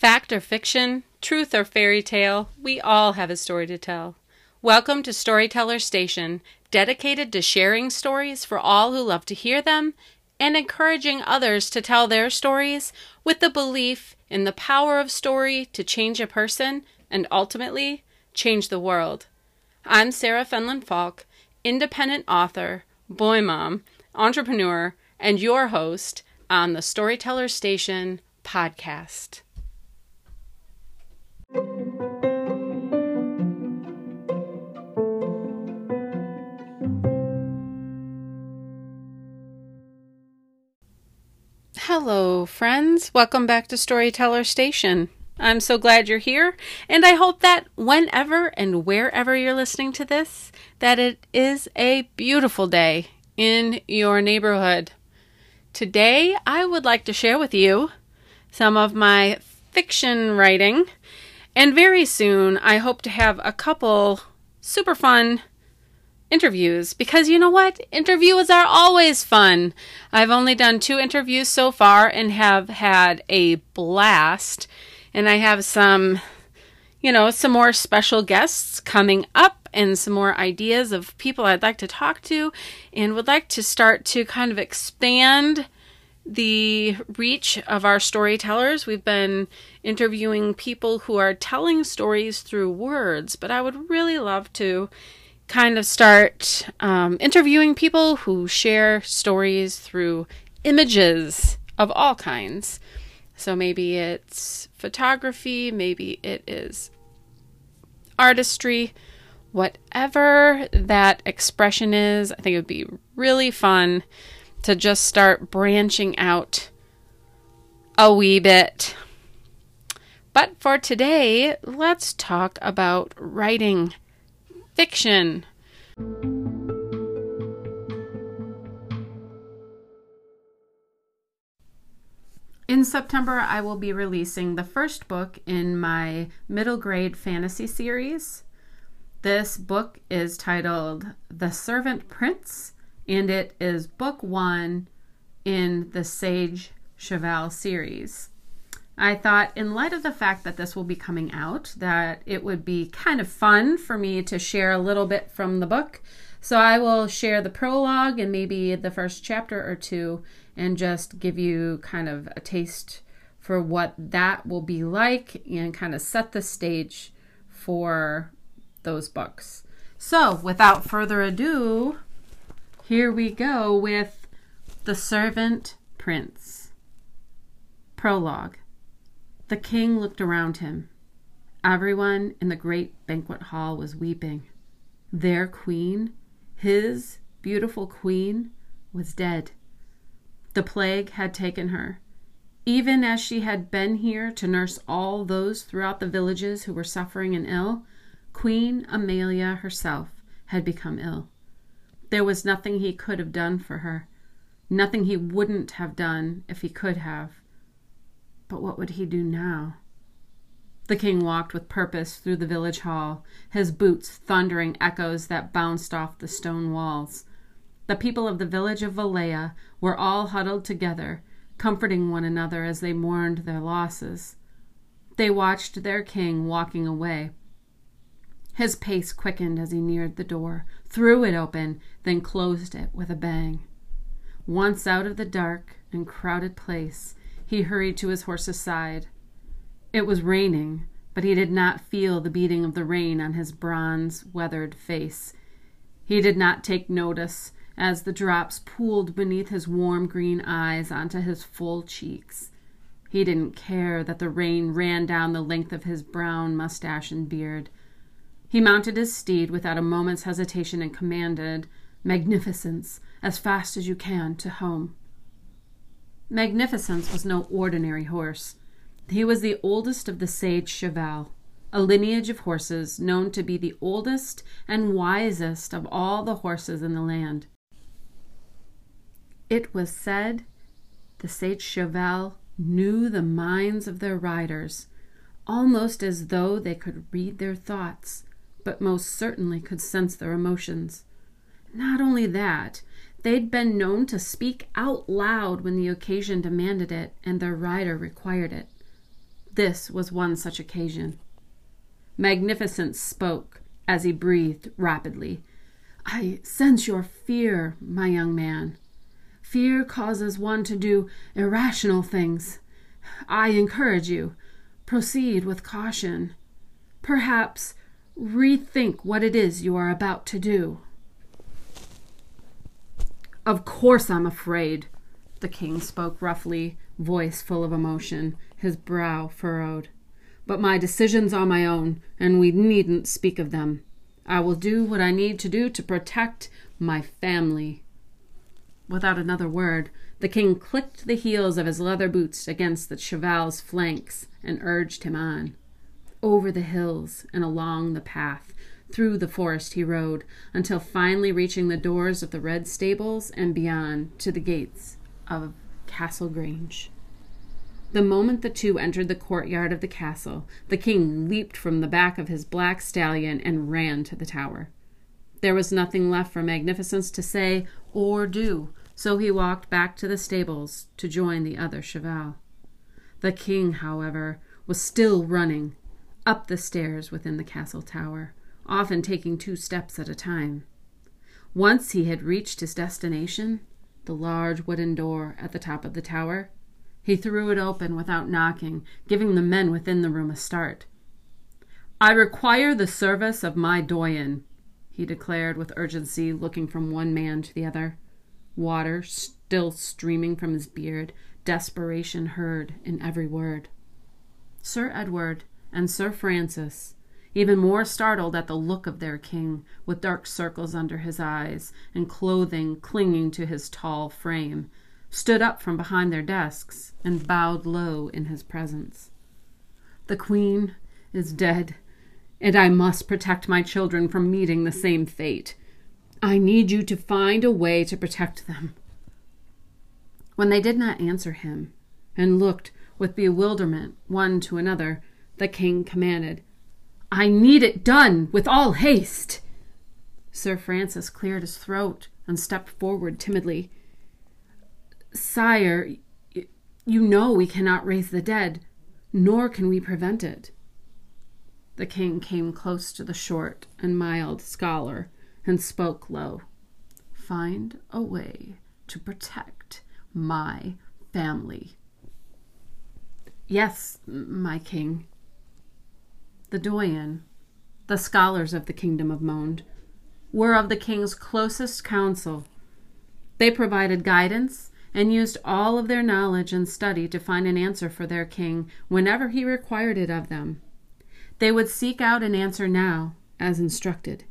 Fact or fiction, truth or fairy tale, we all have a story to tell. Welcome to Storyteller Station, dedicated to sharing stories for all who love to hear them and encouraging others to tell their stories with the belief in the power of story to change a person and ultimately change the world. I'm Sarah Fenlon Falk, independent author, boy mom, entrepreneur, and your host on the Storyteller Station podcast. Hello, friends. Welcome back to Storyteller Station. I'm so glad you're here, and I hope that whenever and wherever you're listening to this, that it is a beautiful day in your neighborhood. Today, I would like to share with you some of my fiction writing and very soon, I hope to have a couple super fun interviews because you know what? Interviews are always fun. I've only done two interviews so far and have had a blast. And I have some, you know, some more special guests coming up and some more ideas of people I'd like to talk to and would like to start to kind of expand the reach of our storytellers. We've been interviewing people who are telling stories through words, but I would really love to kind of start um, interviewing people who share stories through images of all kinds. So maybe it's photography, maybe it is artistry, whatever that expression is. I think it would be really fun to just start branching out a wee bit. But for today, let's talk about writing fiction. In September, I will be releasing the first book in my middle grade fantasy series. This book is titled The Servant Prince and it is book one in the Sage Cheval series. I thought, in light of the fact that this will be coming out, that it would be kind of fun for me to share a little bit from the book. So I will share the prologue and maybe the first chapter or two and just give you kind of a taste for what that will be like and kind of set the stage for those books. So, without further ado, here we go with The Servant Prince. Prologue The king looked around him. Everyone in the great banquet hall was weeping. Their queen, his beautiful queen, was dead. The plague had taken her, even as she had been here to nurse all those throughout the villages who were suffering and ill. Queen Amelia herself had become ill. There was nothing he could have done for her, nothing he wouldn't have done if he could have. But what would he do now? The king walked with purpose through the village hall, his boots thundering echoes that bounced off the stone walls. The people of the village of Valea were all huddled together, comforting one another as they mourned their losses. They watched their king walking away, his pace quickened as he neared the door, threw it open, then closed it with a bang. Once out of the dark and crowded place, he hurried to his horse's side. It was raining, but he did not feel the beating of the rain on his bronze, weathered face. He did not take notice as the drops pooled beneath his warm green eyes onto his full cheeks. He didn't care that the rain ran down the length of his brown mustache and beard. He mounted his steed without a moment's hesitation and commanded, Magnificence, as fast as you can to home. Magnificence was no ordinary horse. He was the oldest of the sage cheval, a lineage of horses known to be the oldest and wisest of all the horses in the land. It was said the sage cheval knew the minds of their riders, almost as though they could read their thoughts but most certainly could sense their emotions. Not only that, they'd been known to speak out loud when the occasion demanded it and their rider required it. This was one such occasion. Magnificence spoke as he breathed rapidly. I sense your fear, my young man. Fear causes one to do irrational things. I encourage you. Proceed with caution. Perhaps rethink what it is you are about to do. Of course I'm afraid, the king spoke roughly, voice full of emotion, his brow furrowed. But my decisions are my own, and we needn't speak of them. I will do what I need to do to protect my family. Without another word, the king clicked the heels of his leather boots against the cheval's flanks and urged him on. Over the hills and along the path, through the forest he rode, until finally reaching the doors of the red stables and beyond to the gates of Castle Grange. The moment the two entered the courtyard of the castle, the king leaped from the back of his black stallion and ran to the tower. There was nothing left for Magnificence to say or do, so he walked back to the stables to join the other cheval. The king, however, was still running up the stairs within the castle tower, often taking two steps at a time. Once he had reached his destination, the large wooden door at the top of the tower. He threw it open without knocking, giving the men within the room a start. I require the service of my doyen, he declared with urgency, looking from one man to the other. Water still streaming from his beard, desperation heard in every word. Sir Edward and Sir Francis even more startled at the look of their king, with dark circles under his eyes and clothing clinging to his tall frame, stood up from behind their desks and bowed low in his presence. The queen is dead, and I must protect my children from meeting the same fate. I need you to find a way to protect them. When they did not answer him, and looked with bewilderment one to another, the king commanded, I need it done with all haste. Sir Francis cleared his throat and stepped forward timidly. Sire, you know we cannot raise the dead, nor can we prevent it. The king came close to the short and mild scholar and spoke low. Find a way to protect my family. Yes, my king, the doyen, the scholars of the kingdom of Monde, were of the king's closest counsel. They provided guidance and used all of their knowledge and study to find an answer for their king whenever he required it of them. They would seek out an answer now, as instructed.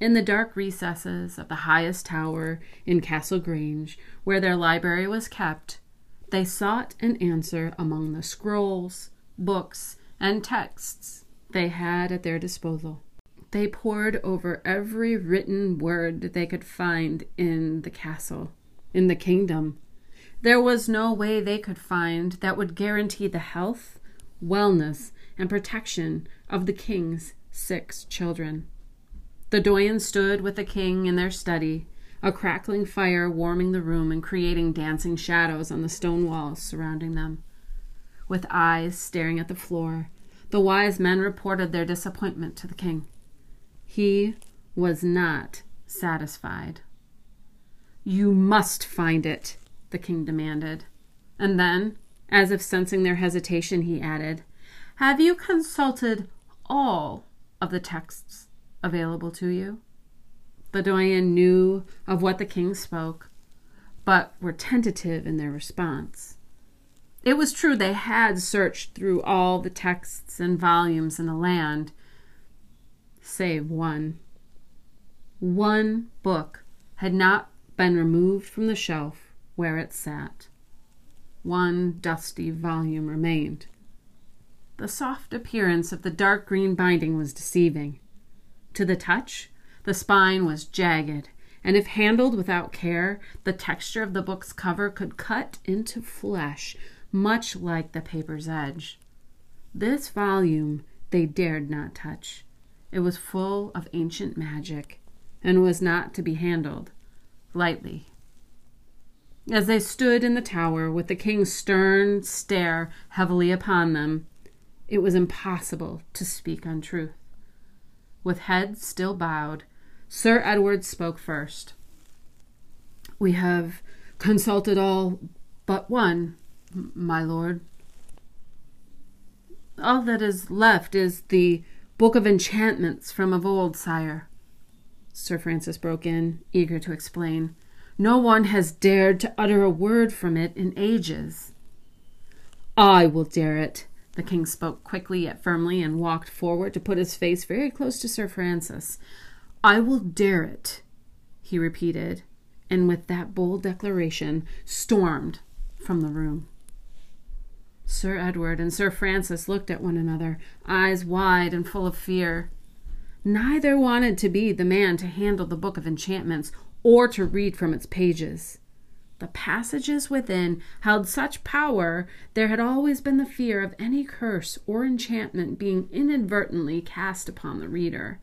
In the dark recesses of the highest tower in Castle Grange, where their library was kept, they sought an answer among the scrolls, books, and texts they had at their disposal. They pored over every written word they could find in the castle, in the kingdom. There was no way they could find that would guarantee the health, wellness, and protection of the king's six children. The doyen stood with the king in their study, a crackling fire warming the room and creating dancing shadows on the stone walls surrounding them. With eyes staring at the floor, the wise men reported their disappointment to the king. He was not satisfied. You must find it, the king demanded. And then, as if sensing their hesitation, he added, Have you consulted all of the texts available to you? The doyen knew of what the king spoke, but were tentative in their response. It was true they had searched through all the texts and volumes in the land, save one. One book had not been removed from the shelf where it sat. One dusty volume remained. The soft appearance of the dark green binding was deceiving. To the touch, the spine was jagged, and if handled without care, the texture of the book's cover could cut into flesh much like the paper's edge. This volume they dared not touch. It was full of ancient magic and was not to be handled lightly. As they stood in the tower with the king's stern stare heavily upon them, it was impossible to speak untruth. With head still bowed, Sir Edward spoke first. We have consulted all but one, my lord. All that is left is the Book of Enchantments from of old, sire. Sir Francis broke in, eager to explain. No one has dared to utter a word from it in ages. I will dare it. The king spoke quickly yet firmly and walked forward to put his face very close to Sir Francis. I will dare it, he repeated, and with that bold declaration stormed from the room. Sir Edward and Sir Francis looked at one another, eyes wide and full of fear. Neither wanted to be the man to handle the book of enchantments or to read from its pages. The passages within held such power, there had always been the fear of any curse or enchantment being inadvertently cast upon the reader.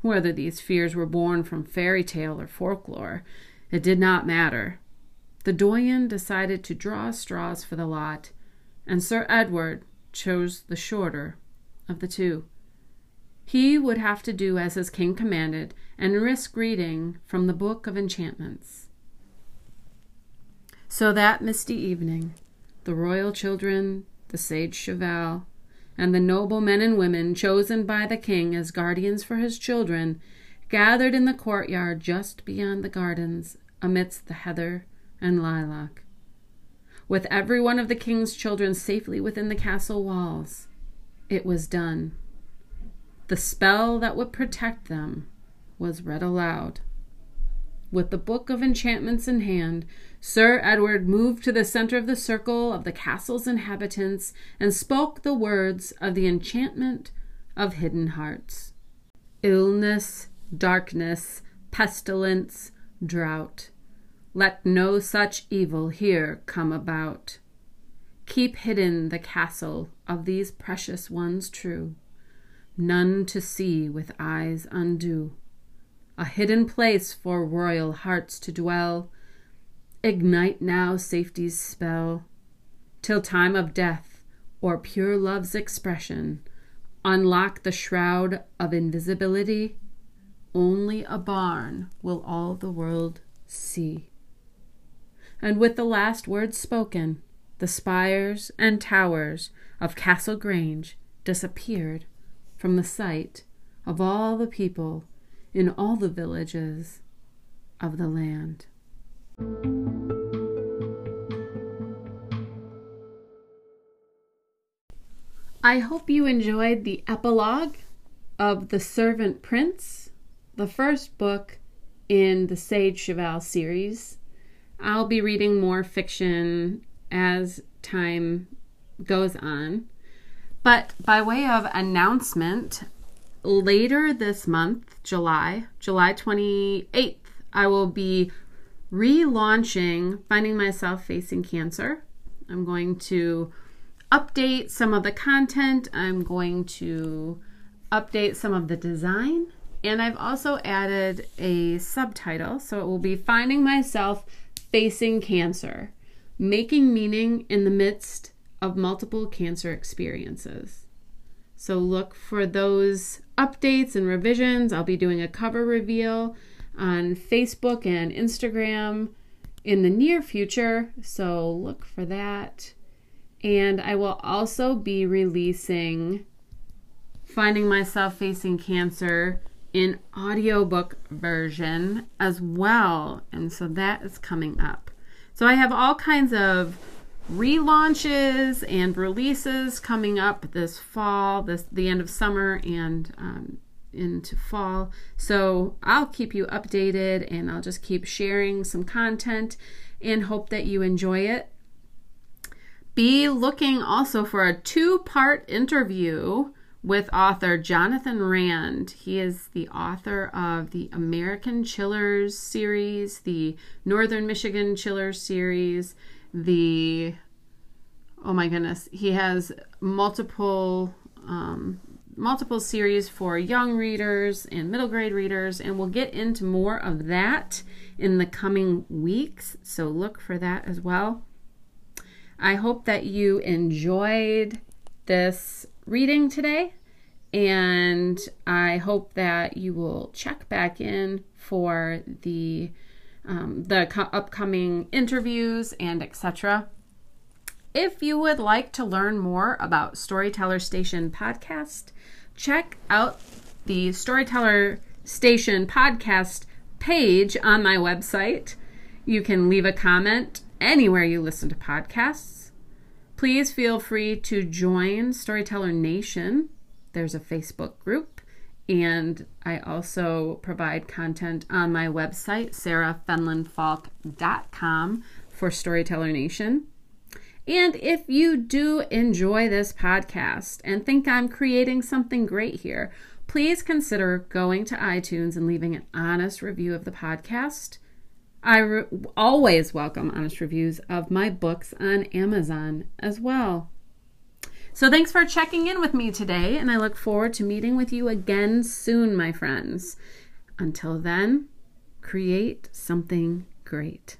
Whether these fears were born from fairy tale or folklore, it did not matter. The doyen decided to draw straws for the lot, and Sir Edward chose the shorter of the two. He would have to do as his king commanded and risk reading from the Book of Enchantments. So that misty evening, the royal children, the sage Cheval, and the noble men and women chosen by the king as guardians for his children gathered in the courtyard just beyond the gardens amidst the heather and lilac. With every one of the king's children safely within the castle walls, it was done. The spell that would protect them was read aloud. With the book of enchantments in hand, Sir Edward moved to the center of the circle of the castle's inhabitants and spoke the words of the enchantment of hidden hearts. Illness, darkness, pestilence, drought. Let no such evil here come about. Keep hidden the castle of these precious ones true none to see with eyes undue, a hidden place for royal hearts to dwell. Ignite now safety's spell, till time of death or pure love's expression unlock the shroud of invisibility. Only a barn will all the world see. And with the last words spoken, the spires and towers of Castle Grange disappeared from the sight of all the people in all the villages of the land. I hope you enjoyed the epilogue of The Servant Prince, the first book in the Sage Cheval series. I'll be reading more fiction as time goes on. But by way of announcement, later this month, July, July 28th, I will be relaunching Finding Myself Facing Cancer. I'm going to update some of the content, I'm going to update some of the design, and I've also added a subtitle. So it will be Finding Myself Facing Cancer Making Meaning in the Midst of multiple cancer experiences. So look for those updates and revisions. I'll be doing a cover reveal on Facebook and Instagram in the near future. So look for that. And I will also be releasing Finding Myself Facing Cancer in audiobook version as well. And so that is coming up. So I have all kinds of relaunches and releases coming up this fall, this the end of summer and um, into fall. So I'll keep you updated and I'll just keep sharing some content and hope that you enjoy it. Be looking also for a two part interview with author Johnathan Rand. He is the author of the American Chillers series, the Northern Michigan Chillers series, the oh my goodness, he has multiple um, multiple series for young readers and middle grade readers, and we'll get into more of that in the coming weeks. So look for that as well. I hope that you enjoyed this reading today, and I hope that you will check back in for the um, the co- upcoming interviews and etc. If you would like to learn more about Storyteller Station podcast, check out the Storyteller Station podcast page on my website. You can leave a comment anywhere you listen to podcasts. Please feel free to join Storyteller Nation. There's a Facebook group, and I also provide content on my website, sarahfenlonfalk.com, for Storyteller Nation. And if you do enjoy this podcast and think I'm creating something great here, please consider going to iTunes and leaving an honest review of the podcast. I re- always welcome honest reviews of my books on Amazon as well. So, thanks for checking in with me today, and I look forward to meeting with you again soon, my friends. Until then, create something great.